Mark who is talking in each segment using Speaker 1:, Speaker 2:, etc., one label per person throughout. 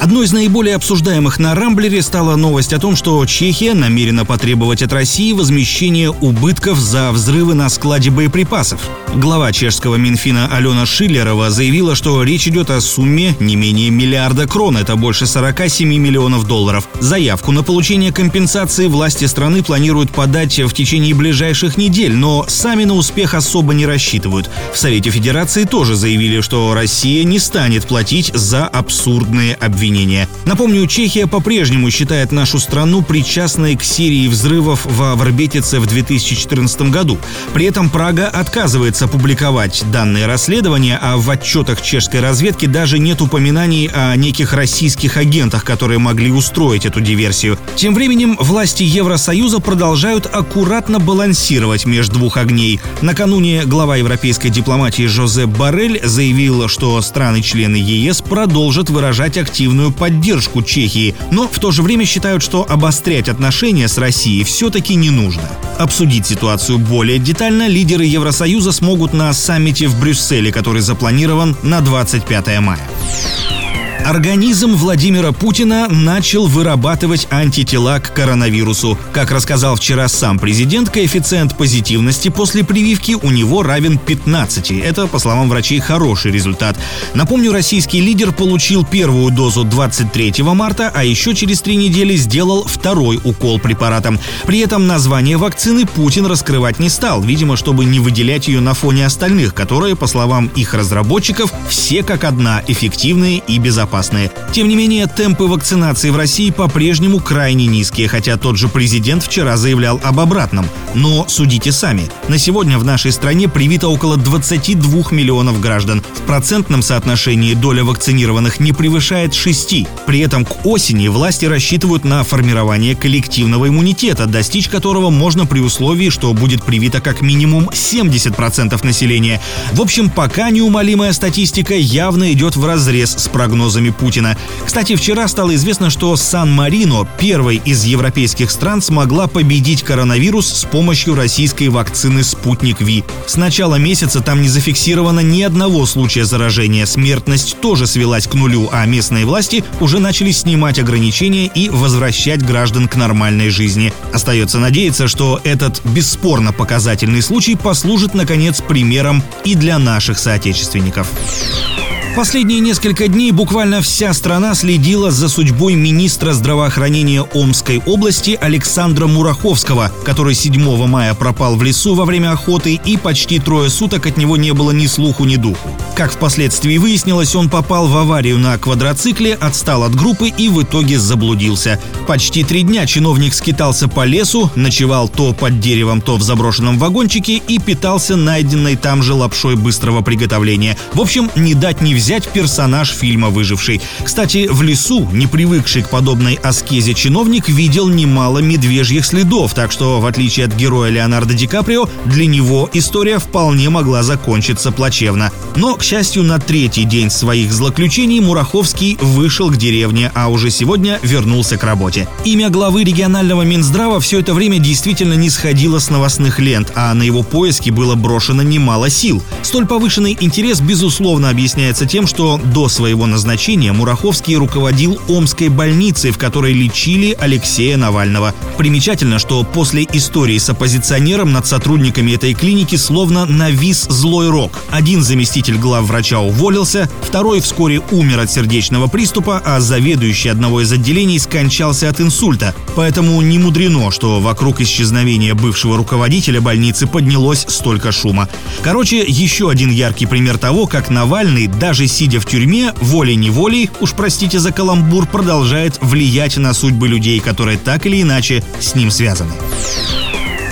Speaker 1: Одной из наиболее обсуждаемых на Рамблере стала новость о том, что Чехия намерена потребовать от России возмещения убытков за взрывы на складе боеприпасов. Глава чешского Минфина Алена Шиллерова заявила, что речь идет о сумме не менее миллиарда крон, это больше 47 миллионов долларов. Заявку на получение компенсации власти страны планируют подать в течение ближайших недель, но сами на успех особо не рассчитывают. В Совете Федерации тоже заявили, что Россия не станет платить за абсурдные обвинения обвинения. Напомню, Чехия по-прежнему считает нашу страну причастной к серии взрывов в Варбетице в 2014 году. При этом Прага отказывается публиковать данные расследования, а в отчетах чешской разведки даже нет упоминаний о неких российских агентах, которые могли устроить эту диверсию. Тем временем власти Евросоюза продолжают аккуратно балансировать между двух огней. Накануне глава европейской дипломатии Жозеп Барель заявил, что страны-члены ЕС продолжат выражать активную активную поддержку Чехии, но в то же время считают, что обострять отношения с Россией все-таки не нужно. Обсудить ситуацию более детально лидеры Евросоюза смогут на саммите в Брюсселе, который запланирован на 25 мая. Организм Владимира Путина начал вырабатывать антитела к коронавирусу. Как рассказал вчера сам президент, коэффициент позитивности после прививки у него равен 15. Это, по словам врачей, хороший результат. Напомню, российский лидер получил первую дозу 23 марта, а еще через три недели сделал второй укол препаратом. При этом название вакцины Путин раскрывать не стал, видимо, чтобы не выделять ее на фоне остальных, которые, по словам их разработчиков, все как одна эффективные и безопасные опасные. Тем не менее, темпы вакцинации в России по-прежнему крайне низкие, хотя тот же президент вчера заявлял об обратном. Но судите сами. На сегодня в нашей стране привито около 22 миллионов граждан. В процентном соотношении доля вакцинированных не превышает 6. При этом к осени власти рассчитывают на формирование коллективного иммунитета, достичь которого можно при условии, что будет привито как минимум 70% населения. В общем, пока неумолимая статистика явно идет в разрез с прогнозами угрозами Путина. Кстати, вчера стало известно, что Сан-Марино, первой из европейских стран, смогла победить коронавирус с помощью российской вакцины «Спутник Ви». С начала месяца там не зафиксировано ни одного случая заражения. Смертность тоже свелась к нулю, а местные власти уже начали снимать ограничения и возвращать граждан к нормальной жизни. Остается надеяться, что этот бесспорно показательный случай послужит, наконец, примером и для наших соотечественников. Последние несколько дней буквально вся страна следила за судьбой министра здравоохранения Омской области Александра Мураховского, который 7 мая пропал в лесу во время охоты и почти трое суток от него не было ни слуху, ни духу. Как впоследствии выяснилось, он попал в аварию на квадроцикле, отстал от группы и в итоге заблудился. Почти три дня чиновник скитался по лесу, ночевал то под деревом, то в заброшенном вагончике и питался найденной там же лапшой быстрого приготовления. В общем, не дать не взять взять персонаж фильма «Выживший». Кстати, в лесу, не привыкший к подобной аскезе чиновник, видел немало медвежьих следов, так что, в отличие от героя Леонардо Ди Каприо, для него история вполне могла закончиться плачевно. Но, к счастью, на третий день своих злоключений Мураховский вышел к деревне, а уже сегодня вернулся к работе. Имя главы регионального Минздрава все это время действительно не сходило с новостных лент, а на его поиски было брошено немало сил. Столь повышенный интерес, безусловно, объясняется тем, тем, что до своего назначения Мураховский руководил Омской больницей, в которой лечили Алексея Навального. Примечательно, что после истории с оппозиционером над сотрудниками этой клиники словно навис злой рок. Один заместитель главврача уволился, второй вскоре умер от сердечного приступа, а заведующий одного из отделений скончался от инсульта. Поэтому не мудрено, что вокруг исчезновения бывшего руководителя больницы поднялось столько шума. Короче, еще один яркий пример того, как Навальный даже сидя в тюрьме, волей-неволей, уж простите за каламбур, продолжает влиять на судьбы людей, которые так или иначе с ним связаны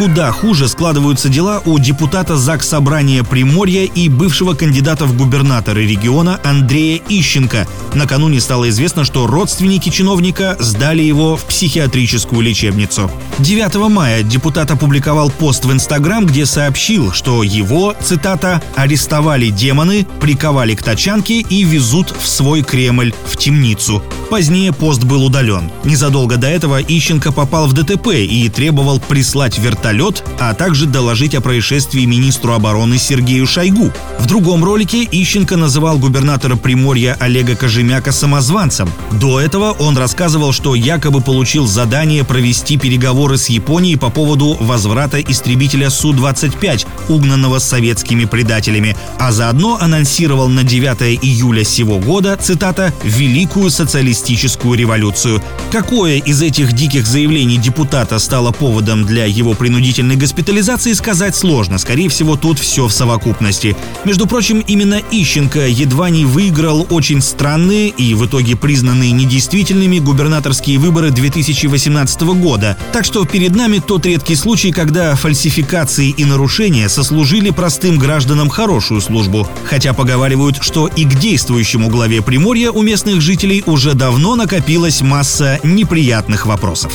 Speaker 1: куда хуже складываются дела у депутата ЗАГС Собрания Приморья и бывшего кандидата в губернаторы региона Андрея Ищенко. Накануне стало известно, что родственники чиновника сдали его в психиатрическую лечебницу. 9 мая депутат опубликовал пост в Инстаграм, где сообщил, что его, цитата, «арестовали демоны, приковали к тачанке и везут в свой Кремль, в темницу». Позднее пост был удален. Незадолго до этого Ищенко попал в ДТП и требовал прислать вертолет вертолет, а также доложить о происшествии министру обороны Сергею Шойгу. В другом ролике Ищенко называл губернатора Приморья Олега Кожемяка самозванцем. До этого он рассказывал, что якобы получил задание провести переговоры с Японией по поводу возврата истребителя Су-25, угнанного советскими предателями, а заодно анонсировал на 9 июля сего года, цитата, «Великую социалистическую революцию». Какое из этих диких заявлений депутата стало поводом для его принудительной госпитализации, сказать сложно. Скорее всего, тут все в совокупности. Между прочим, именно Ищенко едва не выиграл очень странные и в итоге признанные недействительными губернаторские выборы 2018 года. Так что перед нами тот редкий случай, когда фальсификации и нарушения сослужили простым гражданам хорошую службу. Хотя поговаривают, что и к действующему главе Приморья у местных жителей уже давно накопилась масса неприятных вопросов.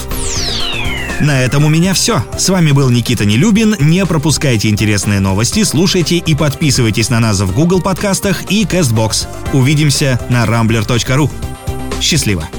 Speaker 1: На этом у меня все. С вами был Никита Нелюбин. Не пропускайте интересные новости, слушайте и подписывайтесь на нас в Google подкастах и CastBox. Увидимся на rambler.ru. Счастливо!